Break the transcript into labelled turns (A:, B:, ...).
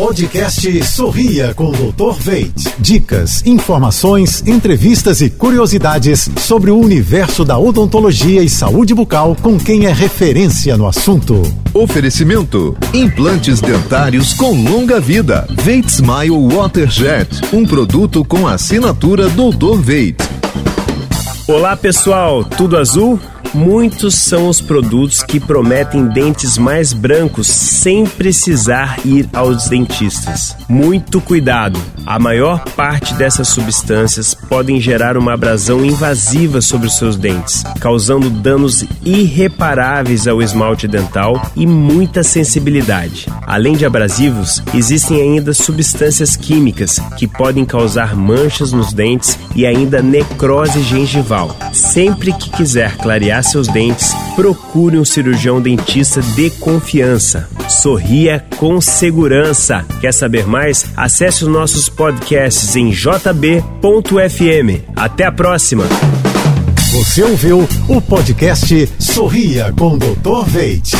A: Podcast Sorria com o Dr. Veit. Dicas, informações, entrevistas e curiosidades sobre o universo da odontologia e saúde bucal com quem é referência no assunto.
B: Oferecimento: implantes dentários com longa vida. Veit Smile Waterjet, um produto com assinatura Dr. Veit.
C: Olá pessoal, tudo azul? Muitos são os produtos que prometem dentes mais brancos sem precisar ir aos dentistas. Muito cuidado! A maior parte dessas substâncias podem gerar uma abrasão invasiva sobre os seus dentes, causando danos irreparáveis ao esmalte dental e muita sensibilidade. Além de abrasivos, existem ainda substâncias químicas que podem causar manchas nos dentes e ainda necrose gengival. Sempre que quiser clarear seus dentes, procure um cirurgião dentista de confiança. Sorria com segurança. Quer saber mais? Acesse os nossos podcasts em jb.fm. Até a próxima!
A: Você ouviu o podcast Sorria com Dr. Veit.